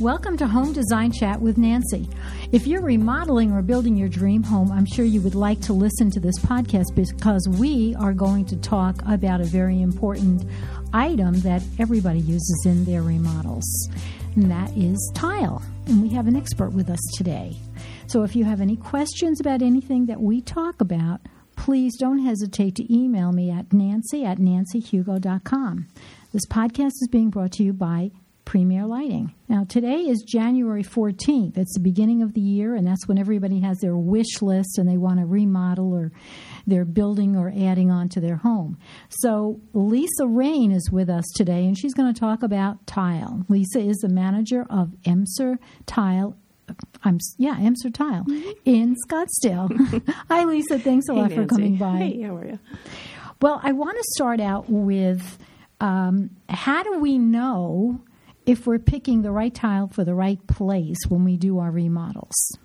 Welcome to Home Design Chat with Nancy. If you're remodeling or building your dream home, I'm sure you would like to listen to this podcast because we are going to talk about a very important item that everybody uses in their remodels, and that is tile. And we have an expert with us today. So if you have any questions about anything that we talk about, please don't hesitate to email me at nancy at nancyhugo.com. This podcast is being brought to you by Premier Lighting. Now, today is January 14th. It's the beginning of the year, and that's when everybody has their wish list and they want to remodel or they're building or adding on to their home. So, Lisa Rain is with us today, and she's going to talk about tile. Lisa is the manager of Emser Tile I'm yeah, Emser Tile mm-hmm. in Scottsdale. Hi, Lisa. Thanks a hey, lot Nancy. for coming by. Hey, how are you? Well, I want to start out with um, how do we know if we're picking the right tile for the right place when we do our remodels?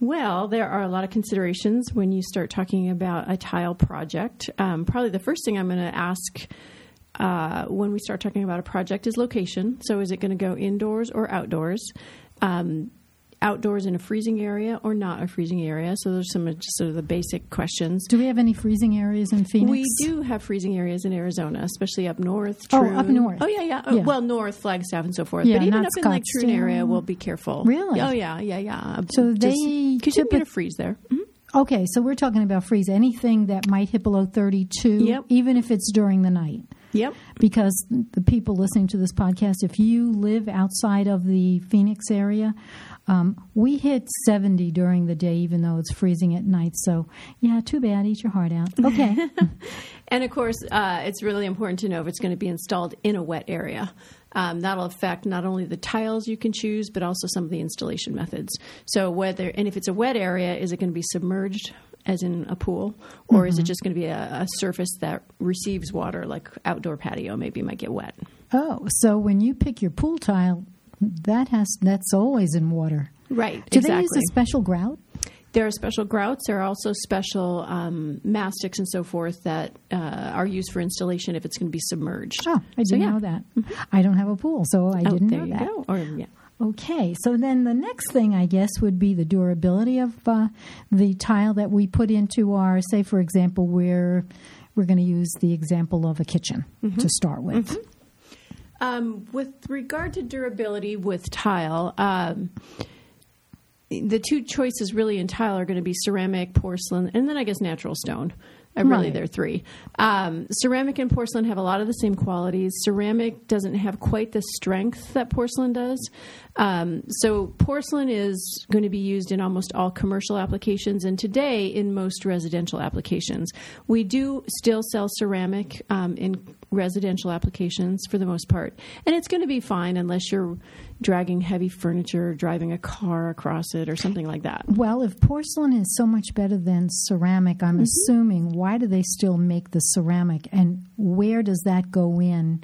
Well, there are a lot of considerations when you start talking about a tile project. Um, probably the first thing I'm going to ask uh, when we start talking about a project is location. So, is it going to go indoors or outdoors? Um, outdoors in a freezing area or not a freezing area. So there's some just sort of the basic questions. Do we have any freezing areas in Phoenix? We do have freezing areas in Arizona, especially up north. Troon. Oh, up north. Oh yeah, yeah. Yeah. well, north Flagstaff and so forth. Yeah, but even up in like Troon Scottsdale. area, we'll be careful. Really? Oh yeah, yeah, yeah. So they because you're typi- going freeze there. Mhm. Okay, so we're talking about freeze anything that might hit below 32, Yep. even if it's during the night. Yep. Because the people listening to this podcast, if you live outside of the Phoenix area, um, we hit 70 during the day, even though it's freezing at night. So, yeah, too bad. Eat your heart out. Okay. And of course, uh, it's really important to know if it's going to be installed in a wet area. Um, that'll affect not only the tiles you can choose, but also some of the installation methods. So whether and if it's a wet area, is it going to be submerged, as in a pool, or is it just going to be a, a surface that receives water, like outdoor patio? Maybe might get wet. oh, so when you pick your pool tile, that has that's always in water. Right. Do exactly. they use a special grout? There are special grouts. There are also special um, mastics and so forth that uh, are used for installation if it's going to be submerged. Oh, I didn't So, yeah. know that. I don't have a pool, so I Oh, didn't there know you that. go. Or yeah. Okay, so then the next thing, I guess, would be the durability of uh, the tile that we put into our, say, for example, we're, we're going to use the example of a kitchen Mm-hmm. to start with. Um, with regard to durability with tile, um, the two choices really in tile are going to be ceramic, porcelain, and then I guess natural stone. Uh, really, Right. there are three. Um, ceramic and porcelain have a lot of the same qualities. Ceramic doesn't have quite the strength that porcelain does. Um, so, porcelain is going to be used in almost all commercial applications and today in most residential applications. We do still sell ceramic um, in residential applications for the most part. And it's going to be fine unless you're dragging heavy furniture, driving a car across it, or something like that. Well, if porcelain is so much better than ceramic, I'm Mm-hmm. assuming why do they still make the ceramic and where does that go in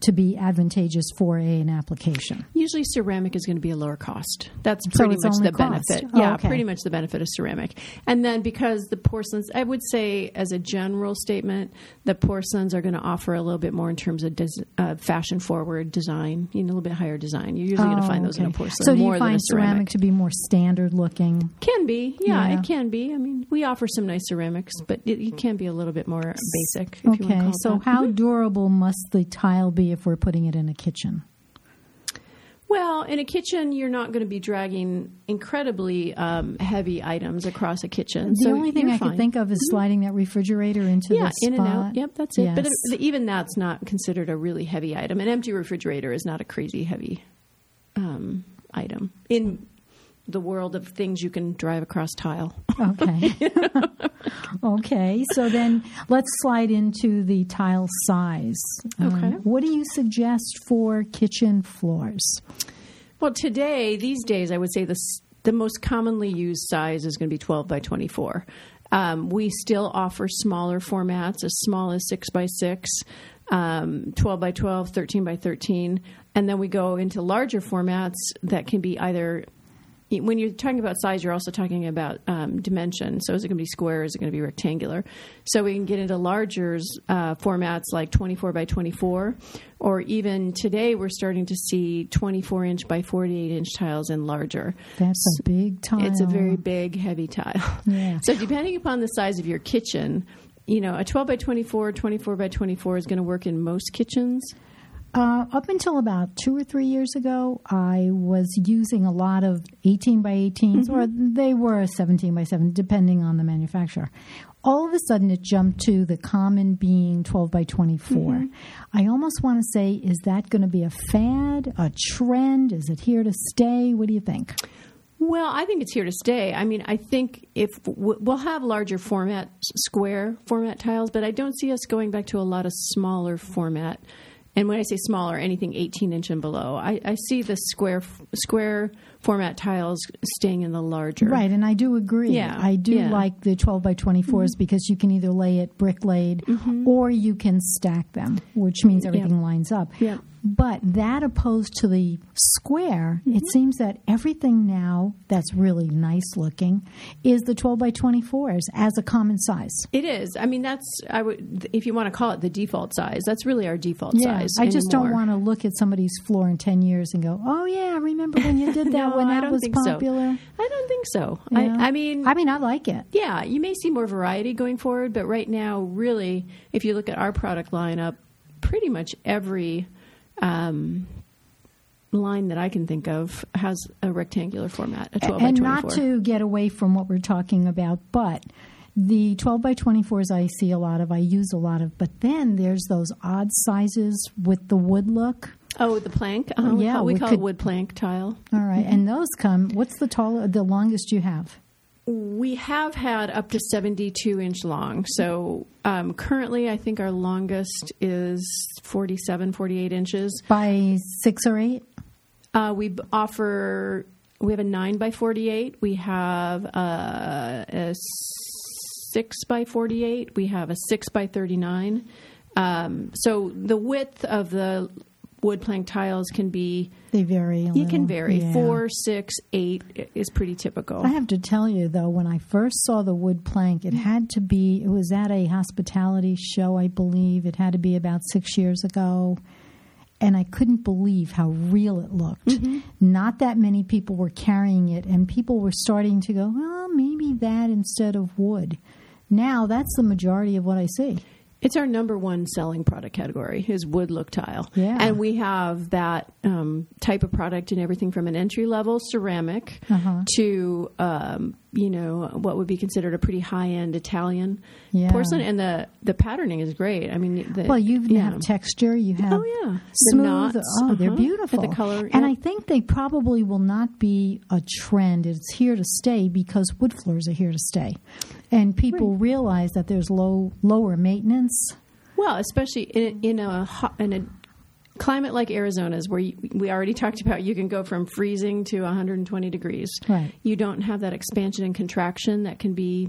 to be advantageous for a, an application? Usually, ceramic is going to be a lower cost. That's pretty it's much the cost. benefit. Oh, yeah, okay. pretty much the benefit of ceramic. And then because the porcelains, I would say, as a general statement, the porcelains are going to offer a little bit more in terms of des- uh, fashion forward design, you know, a little bit higher design. You're usually going to Oh, find those in a porcelain So do more you than find ceramic. ceramic to be more standard looking? Can be, yeah, Yeah. it can be. I mean, we offer some nice ceramics, but it, it can be a little bit more basic. If you want to Okay, call so that. how durable must the tile be if we're putting it in a kitchen? Well, in a kitchen, you're not going to be dragging incredibly um, heavy items across a kitchen. The so only thing I fine. could think of is sliding that refrigerator into yeah, the in spot. and out. Yep, that's it. But it, even that's not considered a really heavy item. An empty refrigerator is not a crazy heavy um, item in the world of things you can drive across tile. Okay. okay. So then let's slide into the tile size. Um, Okay. what do you suggest for kitchen floors? Well, today, these days, I would say the the most commonly used size is going to be 12 by 24. Um, we still offer smaller formats, as small as 6 by 6, um, 12 by 12, 13 by 13, and then we go into larger formats that can be either when you're talking about size, you're also talking about um, dimension. So is it going to be square? Is it going to be rectangular? So we can get into larger uh, formats like 24 by 24, or even today we're starting to see 24 inch by 48 inch tiles and larger. That's a big tile. It's a very big, heavy tile. Yeah. So depending upon the size of your kitchen, you know, a 12 by 24, 24 by 24 is going to work in most kitchens. Uh, up until about two or three years ago, I was using a lot of 18 by 18s, or they were 17 by 7, depending on the manufacturer. All of a sudden, it jumped to the common being 12 by 24. I almost want to say, is that going to be a fad, a trend? Is it here to stay? What do you think? Well, I think it's here to stay. I mean, I think if we'll have larger format, square format tiles, but I don't see us going back to a lot of smaller format. And when I say smaller, anything 18 inch and below, I, I see the square square format tiles staying in the larger. Right, and I do agree. Yeah, I do yeah. like the 12 by 24s mm-hmm. because you can either lay it brick laid mm-hmm. or you can stack them, which means everything lines up. Yeah. But that opposed to the square, it mm-hmm. seems that everything now that's really nice looking is the 12 by 24s as a common size. It is. I mean, that's I would if you want to call it the default size. That's really our default Yeah, size. I just don't want to look at somebody's floor in 10 years and go, oh, yeah, I remember when you did that No, when that was popular. so. I don't think so. Yeah. I, I mean, I mean, I like it. Yeah, you may see more variety going forward, but right now, really, if you look at our product lineup, pretty much every um, line that I can think of has a rectangular format, a 12 and by 24. not to get away from what we're talking about, but the 12 by 24s I see a lot of, I use a lot of, but then there's those odd sizes with the wood look. oh, the plank. Uh, we Yeah, call, we we call could- it wood plank tile. All right, and those come, what's the tall, the longest you have? We have had up to 72 inch long. So um, currently, I think our longest is 47, 48 inches. By six or eight? Uh, we offer. We have a nine by forty-eight. We have a, a six by forty-eight. We have a six by thirty-nine. Um, so the width of the wood plank tiles can be. They vary. A You can vary. Yeah. Four, six, eight is pretty typical. I have to tell you though, when I first saw the wood plank, it had to be. It was at a hospitality show, I believe. It had to be about six years ago, and I couldn't believe how real it looked. Mm-hmm. Not that many people were carrying it, and people were starting to go, "Well, maybe that instead of wood." Now that's the majority of what I see. It's our number one selling product category is wood look tile. Yeah. And we have that um, type of product in everything from an entry level ceramic Uh-huh. to, um, you know, what would be considered a pretty high end Italian Yeah. porcelain. And the, the patterning is great. I mean, the, Well, you yeah. have texture. You have Oh, yeah. The smooth. knots, oh, they're uh-huh, beautiful. and the color, And. I think they probably will not be a trend. It's here to stay because wood floors are here to stay, and people realize that there's low lower maintenance. Well, especially in, in a hot, in a climate like Arizona's, where you, we already talked about, you can go from freezing to 120 degrees. Right. You don't have that expansion and contraction that can be,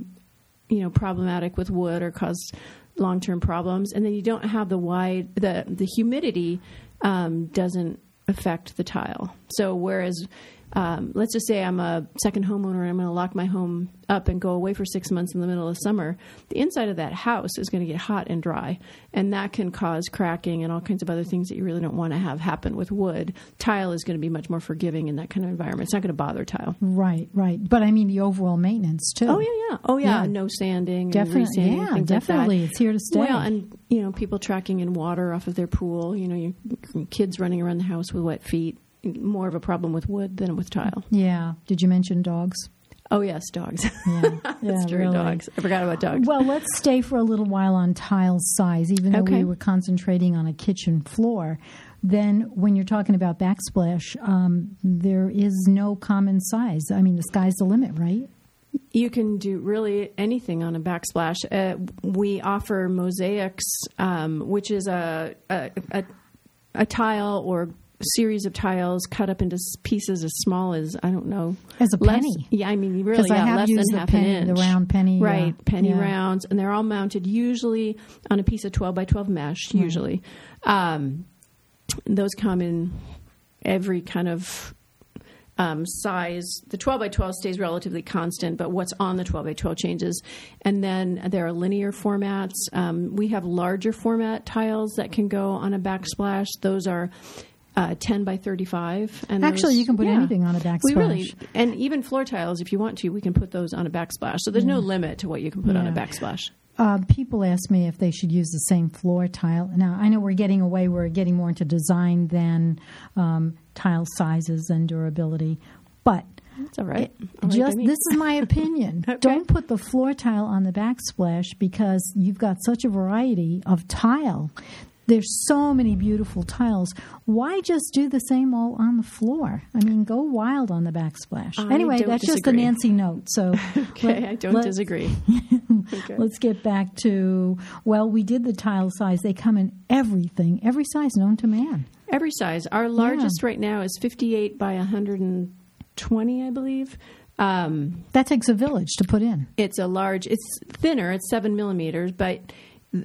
you know, problematic with wood or cause long term problems, and then you don't have the wide the the humidity um, doesn't affect the tile. So whereas um, let's just say I'm a second homeowner and I'm going to lock my home up and go away for six months in the middle of summer, the inside of that house is going to get hot and dry, and that can cause cracking and all kinds of other things that you really don't want to have happen with wood. Tile is going to be much more forgiving in that kind of environment. It's not going to bother tile. Right, right. But I mean the overall maintenance too. Oh yeah, yeah. Oh yeah. Yeah. No sanding, Definitely- and yeah, definitely. Like. It's here to stay. Well, and you know, people tracking in water off of their pool. You know, you, kids running around the house with wet feet. More of a problem with wood than with tile. Yeah. Did you mention dogs? Oh yes, dogs. Yeah, yeah, true. really. Dogs. I forgot about dogs. Well, let's stay for a little while on tile size, even though Okay. we were concentrating on a kitchen floor. Then, when you're talking about backsplash, um, there is no common size. I mean, the sky's the limit, right? You can do really anything on a backsplash. Uh, we offer mosaics, um, which is a, a, a, a tile or series of tiles cut up into pieces as small as I don't know, As a less- penny. Yeah, I mean, really, 'Cause I yeah, have less used than half penny- an the round penny, right? uh, penny yeah. rounds, and they're all mounted usually on a piece of twelve by twelve mesh. Usually, um, those come in every kind of um, size. The 12 by 12 stays relatively constant, but what's on the 12 by 12 changes. And then there are linear formats. Um, we have larger format tiles that can go on a backsplash. Those are uh, 10 by 35. And Actually, you can put yeah. anything on a backsplash. We really, and even floor tiles, if you want to, we can put those on a backsplash. So there's no limit to what you can put on a backsplash. Uh, people ask me if they should use the same floor tile. Now, I know we're getting away, we're getting more into design than um, tile sizes and durability, but That's all right. it- All right just me. this is my opinion. Okay. Don't put the floor tile on the backsplash because you've got such a variety of tile. There's so many beautiful tiles. Why just do the same all on the floor? I mean, go wild on the backsplash. I anyway, that's just the disagree. Nancy note. So Okay, let- I don't let- disagree. Okay. Let's get back to well, we did the tile size. They come in everything, every size known to man. Every size. Our largest right now is 58 by 120, I believe. Um, That takes a village to put in. it's a large. It's thinner. It's seven millimeters, but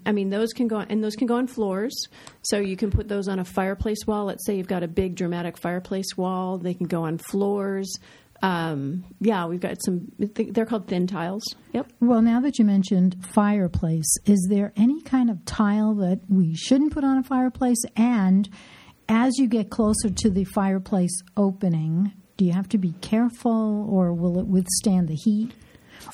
I mean those can go and those can go on floors. So you can put those on a fireplace wall. Let's say you've got a big dramatic fireplace wall. They can go on floors. Um, yeah, we've got some. They're called thin tiles. Yep. Well, now that you mentioned fireplace, is there any kind of tile that we shouldn't put on a fireplace? And as you get closer to the fireplace opening, do you have to be careful, or will it withstand the heat?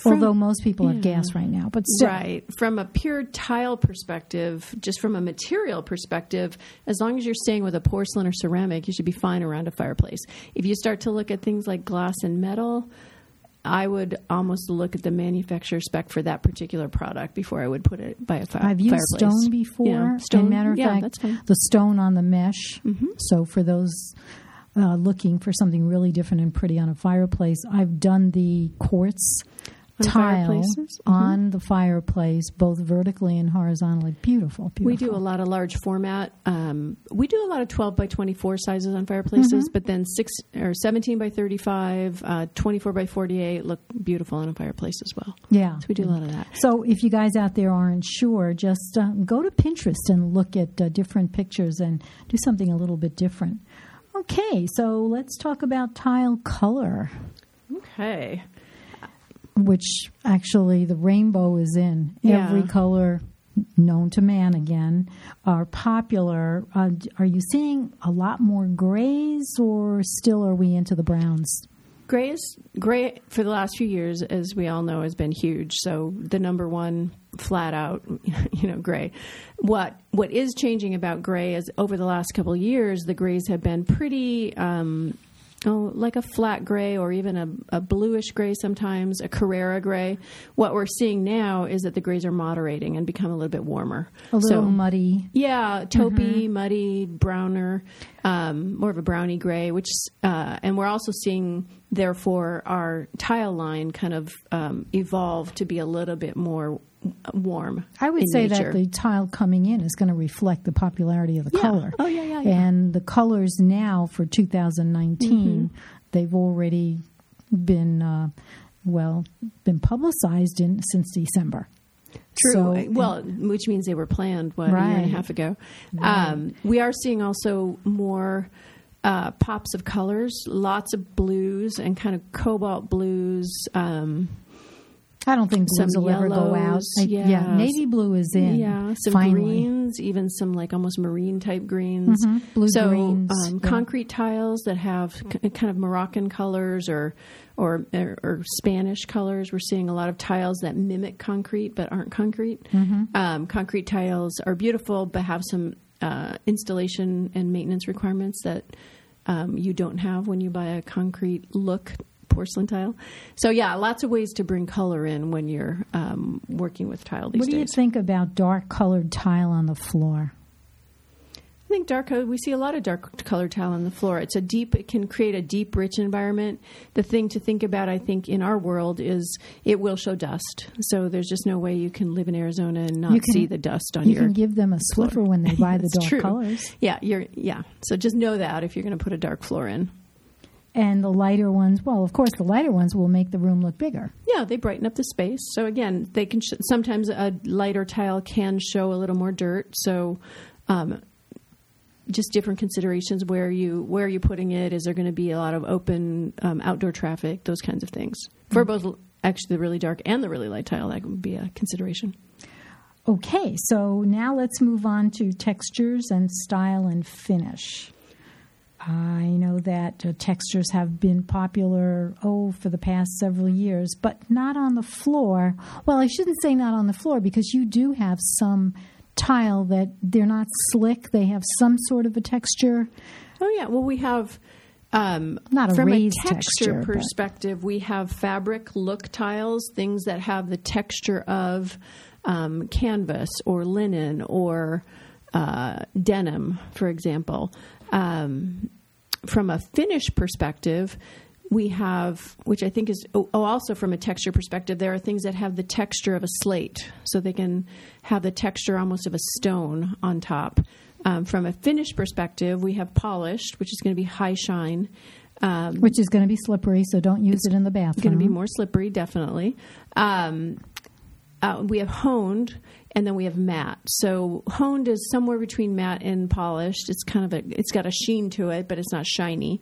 From- Although most people have gas right now, but still, Right. From a pure tile perspective, just from a material perspective, as long as you're staying with a porcelain or ceramic, you should be fine around a fireplace. If you start to look at things like glass and metal, I would almost look at the manufacturer spec for that particular product before I would put it by a fire. I've used fireplace. stone before. Yeah, stone. And matter of yeah, fact, the stone on the mesh. Mm-hmm. So for those uh, looking for something really different and pretty on a fireplace, I've done the quartz tile? Mhm. on the fireplace, both vertically and horizontally. Beautiful, beautiful. We do a lot of large format. Um, we do a lot of 12 by 24 sizes on fireplaces, Mm-hmm. but then six or 17 by 35, uh, 24 by 48 look beautiful on a fireplace as well. Yeah. So we do a lot of that. So, if you guys out there aren't sure, just uh, go to Pinterest and look at uh, different pictures and do something a little bit different. Okay, so let's talk about tile color. Okay. Which actually the rainbow is in. Yeah. Every color known to man again are popular. Uh, are you seeing a lot more grays, or still are we into the browns? Gray is gray for the last few years, as we all know, has been huge. So the number one, flat out, you know, gray. What what is changing about gray is over the last couple of years, the grays have been pretty. Um, Oh, like a flat gray or even a, a bluish gray sometimes, a Carrara gray. What we're seeing now is that the grays are moderating and become a little bit warmer. A little So- muddy. yeah, taupey, muddy, browner, um, more of a browny gray. Which, uh, and we're also seeing, therefore, our tile line kind of um, evolve to be a little bit more warm. I would say nature. that the tile coming in is going to reflect the popularity of the Yeah. color. Oh, yeah, yeah, yeah. And the colors now for 2019, Mm-hmm. they've already been uh, well been publicized in since December. True. So- Uh, well, which means they were planned what, a year and a half ago. Um, we are seeing also more uh, pops of colors, lots of blues and kind of cobalt blues. Um, I don't think blues Some will ever go out. I- yeah. navy blue is in. Yeah, some finally. greens, even some like almost marine type greens. Mhm, blue so, greens, um, yeah. concrete tiles that have k- kind of Moroccan colors or, or or or Spanish colors. We're seeing a lot of tiles that mimic concrete but aren't concrete. Mm-hmm. Um, concrete tiles are beautiful but have some uh, installation and maintenance requirements that um, you don't have when you buy a concrete look porcelain tile. So yeah, lots of ways to bring color in when you're um, working with tile these What do you think about dark colored tile on the floor? I think dark. We see a lot of dark colored tile on the floor. It's a deep. It can create a deep, rich environment. The thing to think about, I think, in our world is it will show dust. So there's just no way you can live in Arizona and not can- see the dust on You your. You can give them a Swiffer when they buy the dark true. colors. Yeah, you're. Yeah. So just know that if you're going to put a dark floor in. And the lighter ones, well, of course, the lighter ones will make the room look bigger. Yeah, they brighten up the space. So again, they can sh- sometimes a lighter tile can show a little more dirt. So um, just different considerations where you where you're putting it. Is there going to be a lot of open um, outdoor traffic? Those kinds of things for both actually the really dark and the really light tile. That would be a consideration. Okay, so now let's move on to textures and style and finish. I know that uh, textures have been popular, oh, for the past several years, but not on the floor. Well, I shouldn't say not on the floor because you do have some tile that they're not slick, they have some sort of a texture. Oh yeah, well we have um, Not a from a texture, texture, but- perspective, we have fabric look tiles, things that have the texture of um, canvas or linen or uh, denim, for example. Um, from a finish perspective, we have, which I think is, oh, oh, also from a texture perspective, there are things that have the texture of a slate, so they can have the texture almost of a stone on top. Um, from a finish perspective, we have polished, which is going to be high shine. Um, Which is going to be slippery, so don't use it in the bathroom. It's going to be more slippery, definitely. Um, uh, we have honed, and then we have matte. So honed is somewhere between matte and polished. It's kind of a, it's got a sheen to it, but it's not shiny.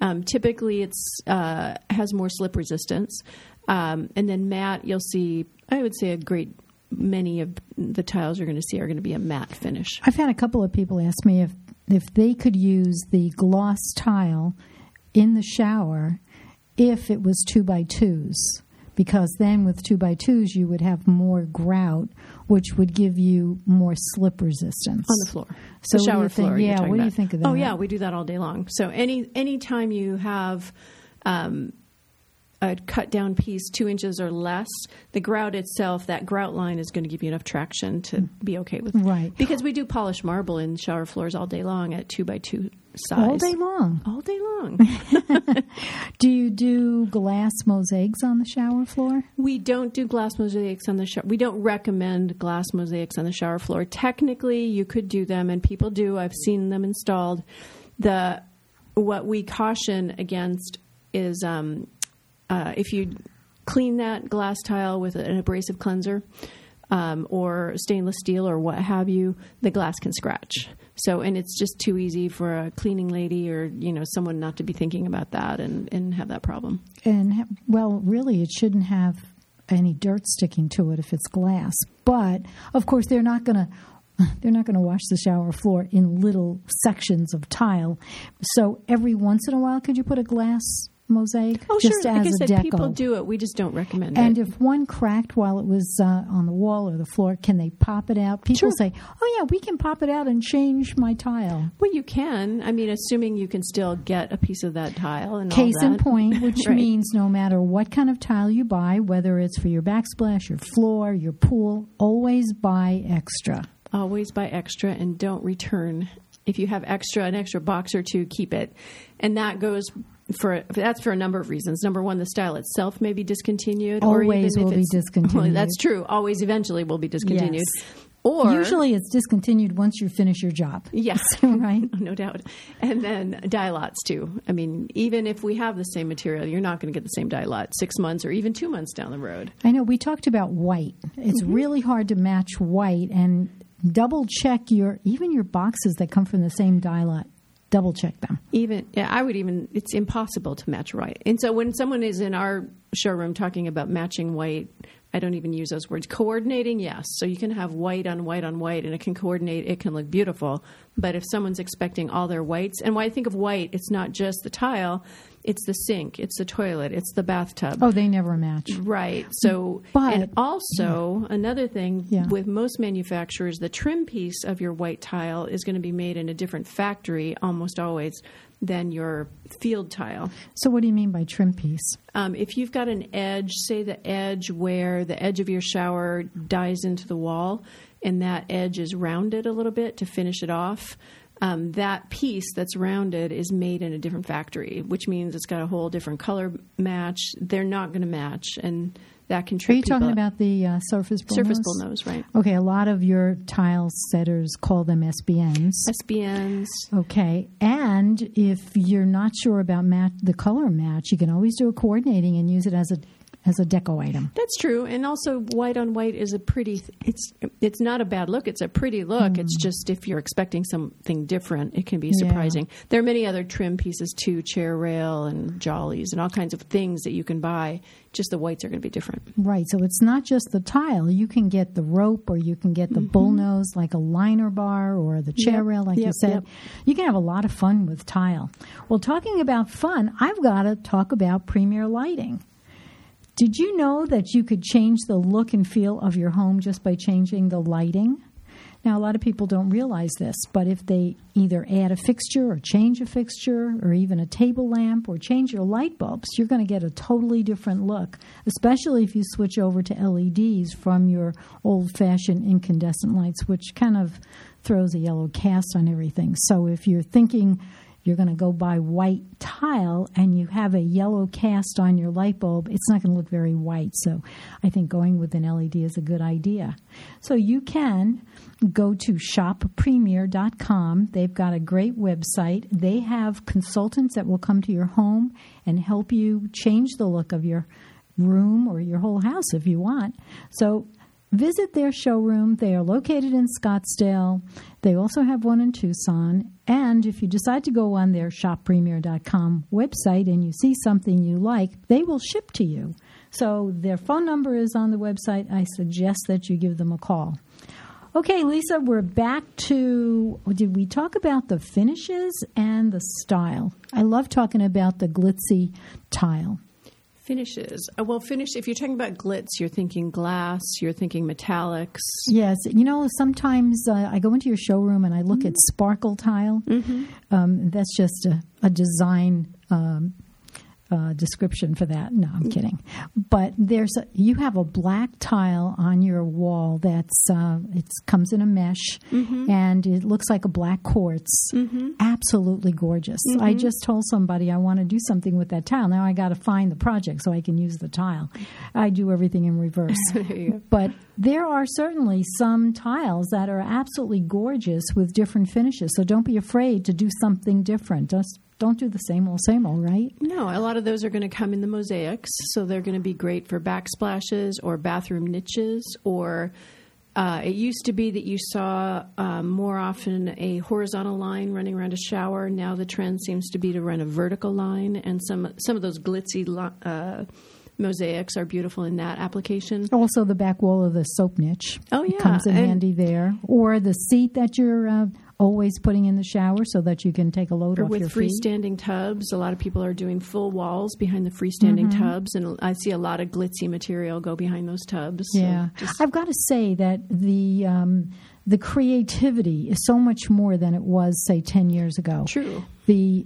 Um, typically, it's uh, has more slip resistance. Um, and then matte, you'll see. I would say a great many of the tiles you're going to see are going to be a matte finish. I've had a couple of people ask me if if they could use the gloss tile in the shower if it was two by twos, because then with two by twos you would have more grout, which would give you more slip resistance on the floor. So the shower think? floor. Yeah, what do you think of that? Oh yeah, we do that all day long. So any any time you have um, a cut down piece two inches or less, the grout itself, that grout line is going to give you enough traction to be okay with. Right. Because we do polish marble in shower floors all day long at two by two size. all day long. All day long. Do you do glass mosaics on the shower floor? We don't do glass mosaics on the shower. We don't recommend glass mosaics on the shower floor. Technically, you could do them, and people do. I've seen them installed. The what we caution against is um, uh, if you clean that glass tile with an abrasive cleanser um, or stainless steel or what have you, the glass can scratch. So, and it's just too easy for a cleaning lady or you know someone not to be thinking about that and, and have that problem. And well, really, it shouldn't have any dirt sticking to it if it's glass. But of course, they're not going to. They're not going to wash the shower floor in little sections of tile. So every once in a while, could you put a glass mosaic Oh, just sure. as Like I said, deco? people do it. We just don't recommend and it. And if one cracked while it was uh, on the wall or the floor, can they pop it out? People Sure. say, "Oh yeah, we can pop it out and change my tile." Well, you can. I mean, assuming you can still get a piece of that tile and Case in point, which Right. means no matter what kind of tile you buy, whether it's for your backsplash, your floor, your pool, always buy extra. always buy extra and don't return. If you have extra, an extra box or two, keep it. And that goes for that's for a number of reasons. Number one, the style itself may be discontinued. or Always will be discontinued. That's true. Always, eventually, will be discontinued. Yes. Or Usually, it's discontinued once you finish your job. Yes, Right. no doubt. And then dye lots too. I mean, even if we have the same material, you're not going to get the same dye lot six months or even two months down the road. I know we talked about white. It's Mm-hmm. really hard to match white and double check your even your boxes that come from the same dye lot. Double check them. Even yeah, I would even it's impossible to match white. And so when someone is in our showroom talking about matching white, I don't even use those words. Coordinating, yes. So you can have white on white on white and it can coordinate, it can look beautiful. But if someone's expecting all their whites, and when I think of white, it's not just the tile, it's the sink, it's the toilet, it's the bathtub. Oh, they never match. Right. So, But- and also another thing Yeah. with most manufacturers, the trim piece of your white tile is going to be made in a different factory almost always than your field tile. So, what do you mean by trim piece? Um, if you've got an edge, say the edge where the edge of your shower dies into the wall, and that edge is rounded a little bit to finish it off. Um, that piece that's rounded is made in a different factory, which means it's got a whole different color match. They're not going to match, and that can Are you talking about the uh, surface bull surface nose? bull nose, right? Okay, a lot of your tile setters call them SBNs. SBNs. Okay, and if you're not sure about match, the color match, you can always do a coordinating and use it as a as a deco item. That's true, and also white on white is a pretty. It's it's not a bad look. It's a pretty look. It's just if you're expecting something different, it can be Hmm. Yeah. surprising. There are many other trim pieces too, chair rail and jollies and all kinds of things that you can buy. Just the whites are going to be different. Right. So it's not just the tile. You can get the rope or you can get the bullnose like a liner bar or the chair Yep. rail like you said. yep. You can have a lot of fun with tile. Well, talking about fun, I've got to talk about premier lighting. Did you know that you could change the look and feel of your home just by changing the lighting? Now, a lot of people don't realize this, but if they either add a fixture or change a fixture or even a table lamp or change your light bulbs, you're going to get a totally different look, especially if you switch over to LEDs from your old fashioned incandescent lights, which kind of throws a yellow cast on everything. So if you're thinking, you're going to go buy white tile and you have a yellow cast on your light bulb, it's not going to look very white. So I think going with an LED is a good idea. So you can go to shoppremier.com. They've got a great website. They have consultants that will come to your home and help you change the look of your room or your whole house if you want. So visit their showroom. They are located in Scottsdale. They also have one in Tucson. And if you decide to go on their shoppremier.com website and you see something you like, they will ship to you. So their phone number is on the website. I suggest that you give them a call. Okay, Lisa, we're back to. Did we talk about the finishes and the style? I love talking about the glitzy tile. Finishes. Uh, well, finish. If you're talking about glitz, you're thinking glass. You're thinking metallics. Yes, you know, sometimes uh, I go into your showroom and I look at sparkle tile. Um, that's just a, a design um, uh, description for that. No, I'm kidding. But there's a, you have a black tile on your wall that's uh, it comes in a mesh and it looks like a black quartz. Absolutely gorgeous. I just told somebody I want to do something with that tile. Now I got to find the project so I can use the tile. I do everything in reverse. There you go. But there are certainly some tiles that are absolutely gorgeous with different finishes. So don't be afraid to do something different. Just don't do the same old, same old, right? No, a lot of those are going to come in the mosaics, so they're going to be great for backsplashes or bathroom niches. Or uh, it used to be that you saw um, more often a horizontal line running around a shower. Now the trend seems to be to run a vertical line, and some some of those glitzy li- uh, mosaics are beautiful in that application. Also, the back wall of the soap niche Oh, yeah, comes in and- handy there, or the seat that you're uh, always putting in the shower so that you can take a load Or off with your feet. freestanding tubs, a lot of people are doing full walls behind the freestanding Mm-hmm. tubs, and I see a lot of glitzy material go behind those tubs. So Yeah, just- I've got to say that the um, the creativity is so much more than it was, say, ten years ago. true. The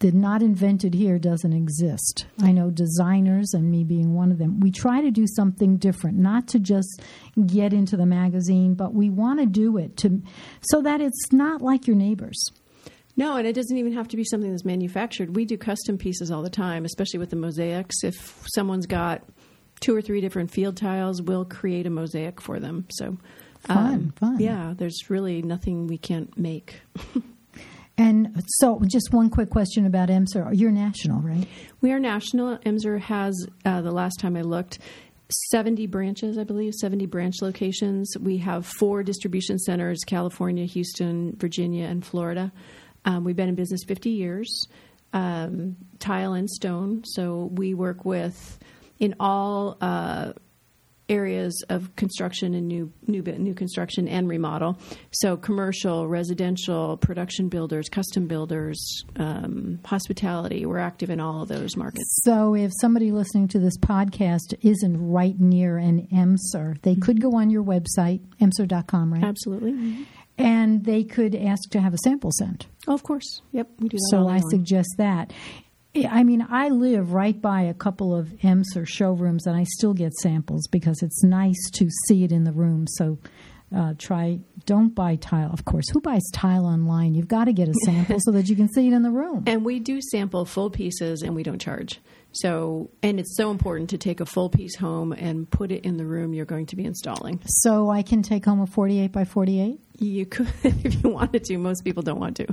the not invented here doesn't exist. I know designers, and me being one of them. We try to do something different, not to just get into the magazine, but we want to do it to so that it's not like your neighbors. No, and it doesn't even have to be something that's manufactured. We do custom pieces all the time, especially with the mosaics. If someone's got two or three different field tiles, we'll create a mosaic for them. So, Fun, um, fun. Yeah, there's really nothing we can't make. And so, just one quick question about Emser. You're national, right? We are national. Emser has, uh, the last time I looked, 70 branches, I believe, 70 branch locations. We have four distribution centers California, Houston, Virginia, and Florida. Um, we've been in business 50 years, um, tile and stone. So we work with, in all uh, areas of construction and new new new construction and remodel. So commercial, residential, production builders, custom builders, um, hospitality. We're active in all of those markets. So, if somebody listening to this podcast isn't right near an Emser, they could go on your website, emser.com, right? Absolutely. And they could ask to have a sample sent. Oh, of course. Yep, we do that. So, I long. suggest that. I mean, I live right by a couple of Emser showrooms, and I still get samples because it's nice to see it in the room. So, uh, try, don't buy tile. Of course, who buys tile online? You've got to get a sample so that you can see it in the room. And we do sample full pieces, and we don't charge. So, and it's so important to take a full piece home and put it in the room you're going to be installing. So I can take home a 48 by 48? You could if you wanted to. Most people don't want to.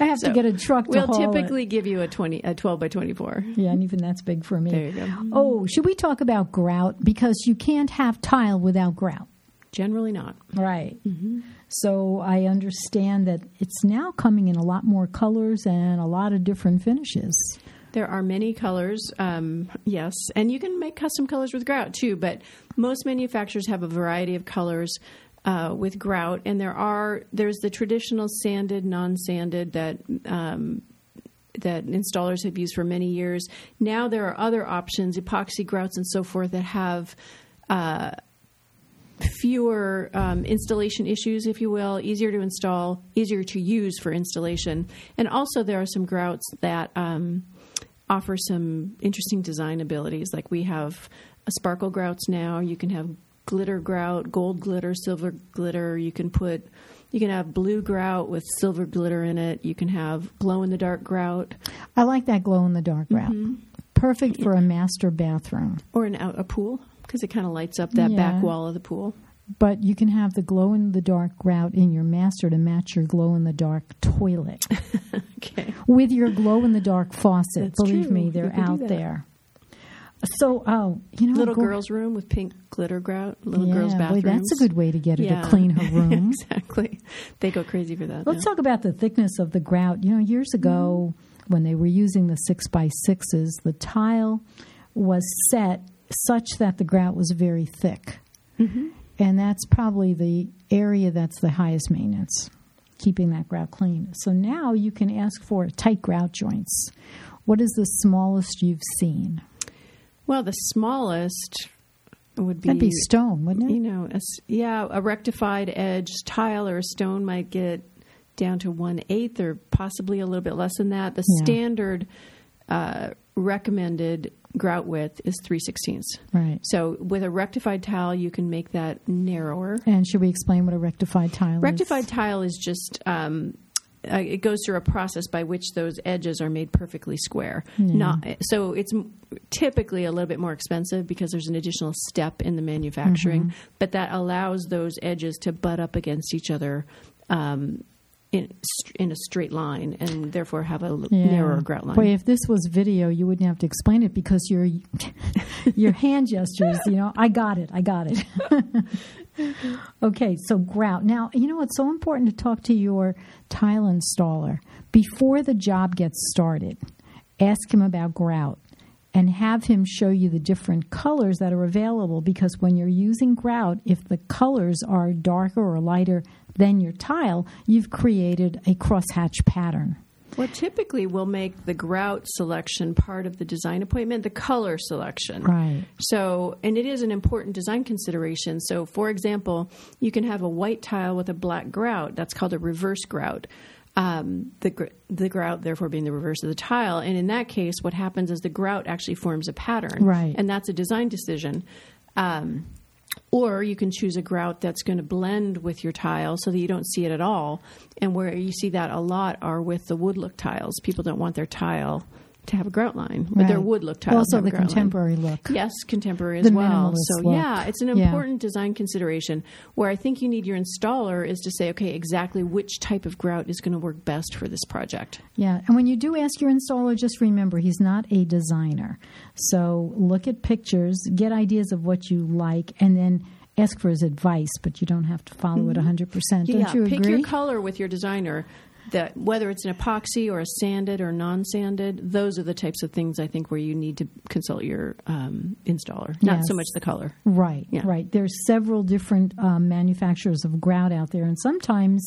I have So, to get a truck to We'll haul it. typically give you a 20 a 12 by 24. Yeah, and even that's big for me. There you go. Oh, should we talk about grout? Because you can't have tile without grout. Generally not. Right. Mm-hmm. So I understand that it's now coming in a lot more colors and a lot of different finishes. There are many colors, um, yes, and you can make custom colors with grout too. But most manufacturers have a variety of colors uh, with grout, and there are there's the traditional sanded, non-sanded that um, that installers have used for many years. Now there are other options, epoxy grouts and so forth, that have uh, fewer um, installation issues, if you will, easier to install, easier to use for installation. And also, there are some grouts that um, offer some interesting design abilities. Like we have a sparkle grouts now. You can have glitter grout, gold glitter, silver glitter. You can put. You can have blue grout with silver glitter in it. You can have glow in the dark grout I like that glow in the dark grout. Mm-hmm. Perfect for a master bathroom. or an out a pool because it kind of lights up that Yeah. back wall of the pool. But you can have the glow in the dark grout in your master to match your glow in the dark toilet Okay. with your glow in the dark faucet. That's Believe true. me, they're out there. So, oh, you know, Little gr- girl's room with pink glitter grout. Little yeah, girls' bathroom. that's a good way to get her Yeah. to clean her room. exactly. They go crazy for that. Let's yeah. talk about the thickness of the grout. You know, years ago mm-hmm. when they were using the six by sixes, the tile was set such that the grout was very thick, mm-hmm. And that's probably the area that's the highest maintenance, keeping that grout clean. So now you can ask for tight grout joints. What is the smallest you've seen? Well, the smallest would be, That'd be stone, wouldn't it? you know, a yeah, a rectified edge tile or a stone might get down to one eighth or possibly a little bit less than that. The Yeah. standard uh, recommended grout width is three sixteenths. Right. So with a rectified tile, you can make that narrower. And should we explain what a rectified tile Rectified is? Rectified tile is just um, uh, it goes through a process by which those edges are made perfectly square. Not so it's m- typically a little bit more expensive because there's an additional step in the manufacturing, but that allows those edges to butt up against each other. Um, in, in a straight line, and therefore have a l- narrower grout line. Boy, if this was video, you wouldn't have to explain it because your your hand gestures. You know, I got it. I got it. okay, so grout. Now, you know it's so important to talk to your tile installer before the job gets started. Ask him about grout and have him show you the different colors that are available because when you're using grout, if the colors are darker or lighter than your tile, you've created a crosshatch pattern. Well, typically we'll make the grout selection part of the design appointment, the color selection. Right. So, and it is an important design consideration. So, for example, you can have a white tile with a black grout. That's called a reverse grout. Um, the gr- the grout, therefore, being the reverse of the tile, and in that case, what happens is the grout actually forms a pattern, Right. And that's a design decision. Um, or you can choose a grout that's going to blend with your tile so that you don't see it at all. And where you see that a lot are with the wood look tiles. People don't want their tile to have a grout line, but their Right. wood look tiles Also, the grout line. contemporary look. Yes, contemporary as The well. So look. yeah, it's an Yeah. important design consideration. Where I think you need your installer is to say, okay, exactly which type of grout is going to work best for this project. Yeah, and when you do ask your installer, just remember he's not a designer. So look at pictures, get ideas of what you like, and then ask for his advice. But you don't have to follow it mm-hmm. 100%. Don't yeah, you pick your color with your designer. That whether it's an epoxy or a sanded or non-sanded, those are the types of things I think where you need to consult your um, installer, not Yes. so much the color. Right, Yeah. right. There's several different um, manufacturers of grout out there, and sometimes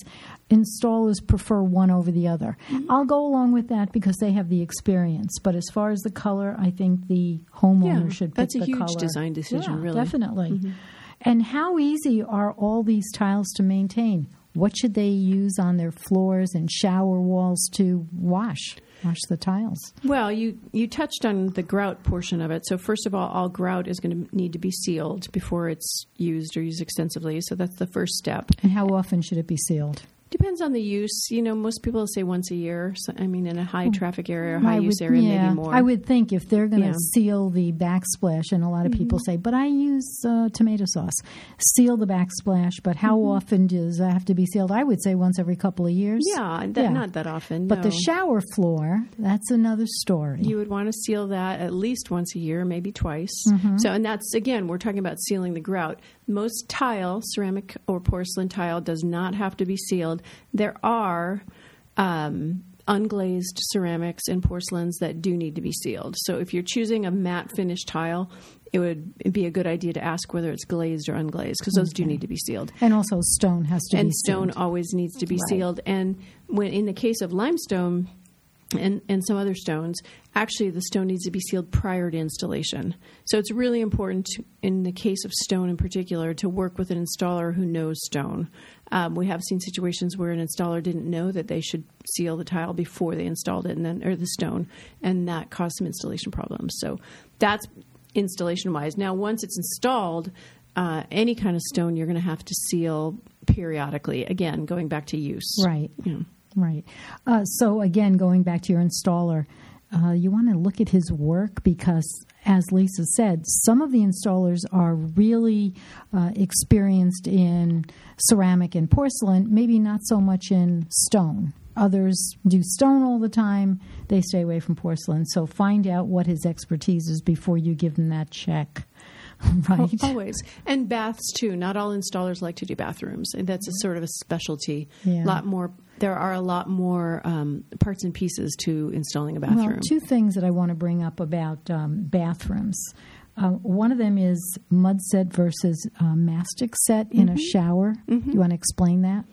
installers prefer one over the other. Mm-hmm. I'll go along with that because they have the experience. But as far as the color, I think the homeowner Yeah, should pick the color. that's a huge color. design decision, Yeah, really. Definitely. And how easy are all these tiles to maintain? What should they use on their floors and shower walls to wash? Wash the tiles. Well, you you touched on the grout portion of it. So first of all, all grout is going to need to be sealed before it's used or used extensively. So that's the first step. And how often should it be sealed? Depends depends on the use. You know, most people say once a year. So, I mean, in a high traffic area or high would- use area, yeah, maybe more. I would think if they're going to Yeah. Mm-hmm. seal the backsplash, and a lot of people say, "But I use uh, tomato sauce." Seal the backsplash, but how often does that have to be sealed? I would say once every couple of years. Mm-hmm. yeah, that, Yeah. not that often. But the shower floor, that's another story. you would want to seal that at least once a year, maybe twice. Mm-hmm. So, and that's again, we're talking about sealing the grout. Most tile, ceramic or porcelain tile, does not have to be sealed. There are um, unglazed ceramics and porcelains that do need to be sealed. So, if you're choosing a matte finish tile, it would be a good idea to ask whether it's glazed or unglazed because those do need to be sealed. and also, stone has to and be stone sealed. always needs to be Right. sealed. And when in the case of limestone and and some other stones, actually the stone needs to be sealed prior to installation. So it's really important to, in the case of stone in particular to work with an installer who knows stone. Um, we have seen situations where an installer didn't know that they should seal the tile before they installed it, and then or the stone, and that caused some installation problems. So that's installation wise. Now, once it's installed, uh, any kind of stone you're going to have to seal periodically. Again, going back to use. Right. Yeah. Right. Uh, so again, going back to your installer, uh, you want to look at his work because, as Lisa said, some of the installers are really uh, experienced in ceramic and porcelain, maybe not so much in stone. Others do stone all the time. They stay away from porcelain. So find out what his expertise is before you give him that check. right. Always. And baths too. Not all installers like to do bathrooms. And that's a sort of a specialty. Yeah. lot more there are a lot more um, parts and pieces to installing a bathroom. Well, two things that I want to bring up about um, bathrooms. Uh, one of them is mud set versus uh, mastic set in Mm-hmm. a shower. You want to explain that?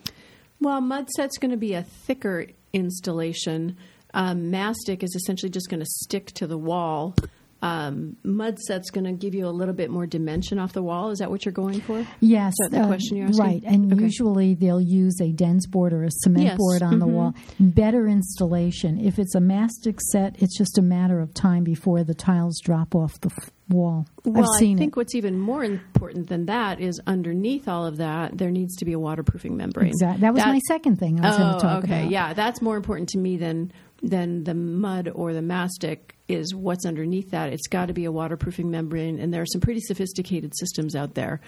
Well, mud set's going to be a thicker installation. Um, mastic is essentially just going to stick to the wall. Um, mud set's going to give you a little bit more dimension off the wall. Is that what you're going for? Yes, that the uh, question you're asking? right. And Okay. usually they'll use a dense board or a cement Yes, board on the mhm. wall. Better installation. If it's a mastic set, it's just a matter of time before the tiles drop off the f- wall. Well, I've seen I think it. what's even more important than that is underneath all of that, there needs to be a waterproofing membrane. Exactly. That was my second thing I was going Oh, to talk okay. about. Yeah, that's more important to me than than the mud or the mastic is what's underneath that. It's got to be a waterproofing membrane, and there are some pretty sophisticated systems out there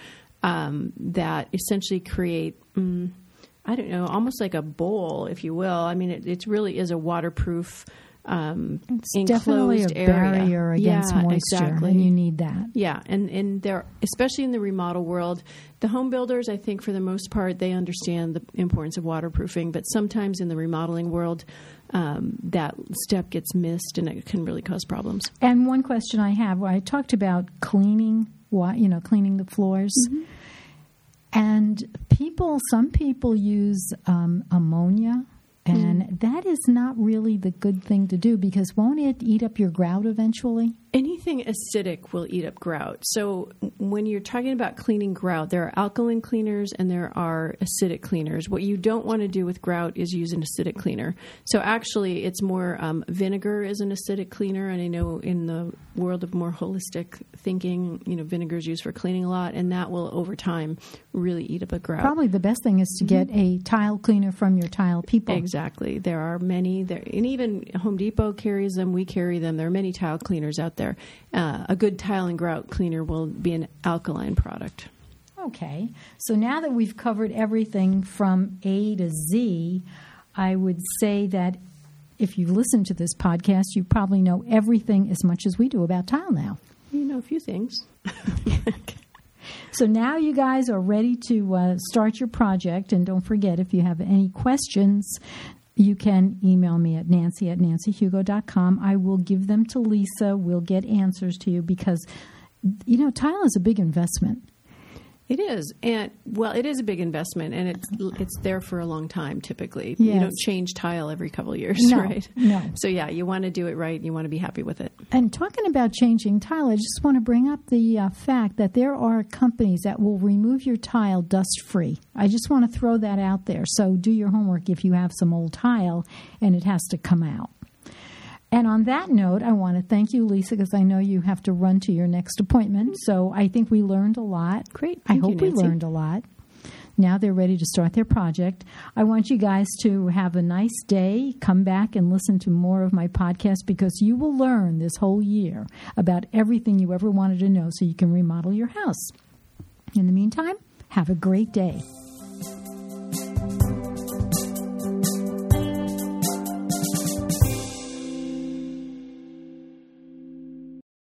um, that essentially create. Mm, I don't know, almost like a bowl, if you will. I mean, it, it really is a waterproof, um, It's enclosed definitely a area. barrier against yeah, moisture, exactly. and you need that. Yeah, and and they're especially in the remodel world, the home builders, I think for the most part, they understand the importance of waterproofing. But sometimes in the remodeling world, um, that step gets missed, and it can really cause problems. And one question I have, I talked about cleaning, you know, cleaning the floors, Mm-hmm. and people, some people use um, ammonia, and Mm. that is not really the good thing to do because won't it eat up your grout eventually? Anything acidic will eat up grout. So when you're talking about cleaning grout, there are alkaline cleaners and there are acidic cleaners. What you don't want to do with grout is use an acidic cleaner. So actually, it's more um, vinegar is an acidic cleaner, and I know in the world of more holistic thinking, you know, vinegar is used for cleaning a lot, and that will over time really eat up a grout. Probably the best thing is to get a tile cleaner from your tile people. Exactly. There are many there, and even Home Depot carries them. We carry them. There are many tile cleaners out there. Uh, a good tile and grout cleaner will be an alkaline product. Okay, so now that we've covered everything from A to Z, I would say that if you've listened to this podcast, you probably know everything as much as we do about tile now. You know a few things. So now you guys are ready to uh, start your project. And don't forget, if you have any questions, you can email me at nancy at nancyhugo.com. I will give them to Lisa. We'll get answers to you because, you know, tile is a big investment. It is, and well, it is a big investment, and it's it's there for a long time. Typically, you don't change tile every couple of years, No, right? no. So yeah, you want to do it right. You want to be happy with it. And talking about changing tile, I just want to bring up the uh, fact that there are companies that will remove your tile dust free. I just want to throw that out there. So do your homework if you have some old tile and it has to come out. And on that note, I want to thank you, Lisa, because I know you have to run to your next appointment. So I think we learned a lot. Great. I Thank you, hope we learned a lot. Now they're ready to start their project. I want you guys to have a nice day. Come back and listen to more of my podcast because you will learn this whole year about everything you ever wanted to know so you can remodel your house. In the meantime, have a great day.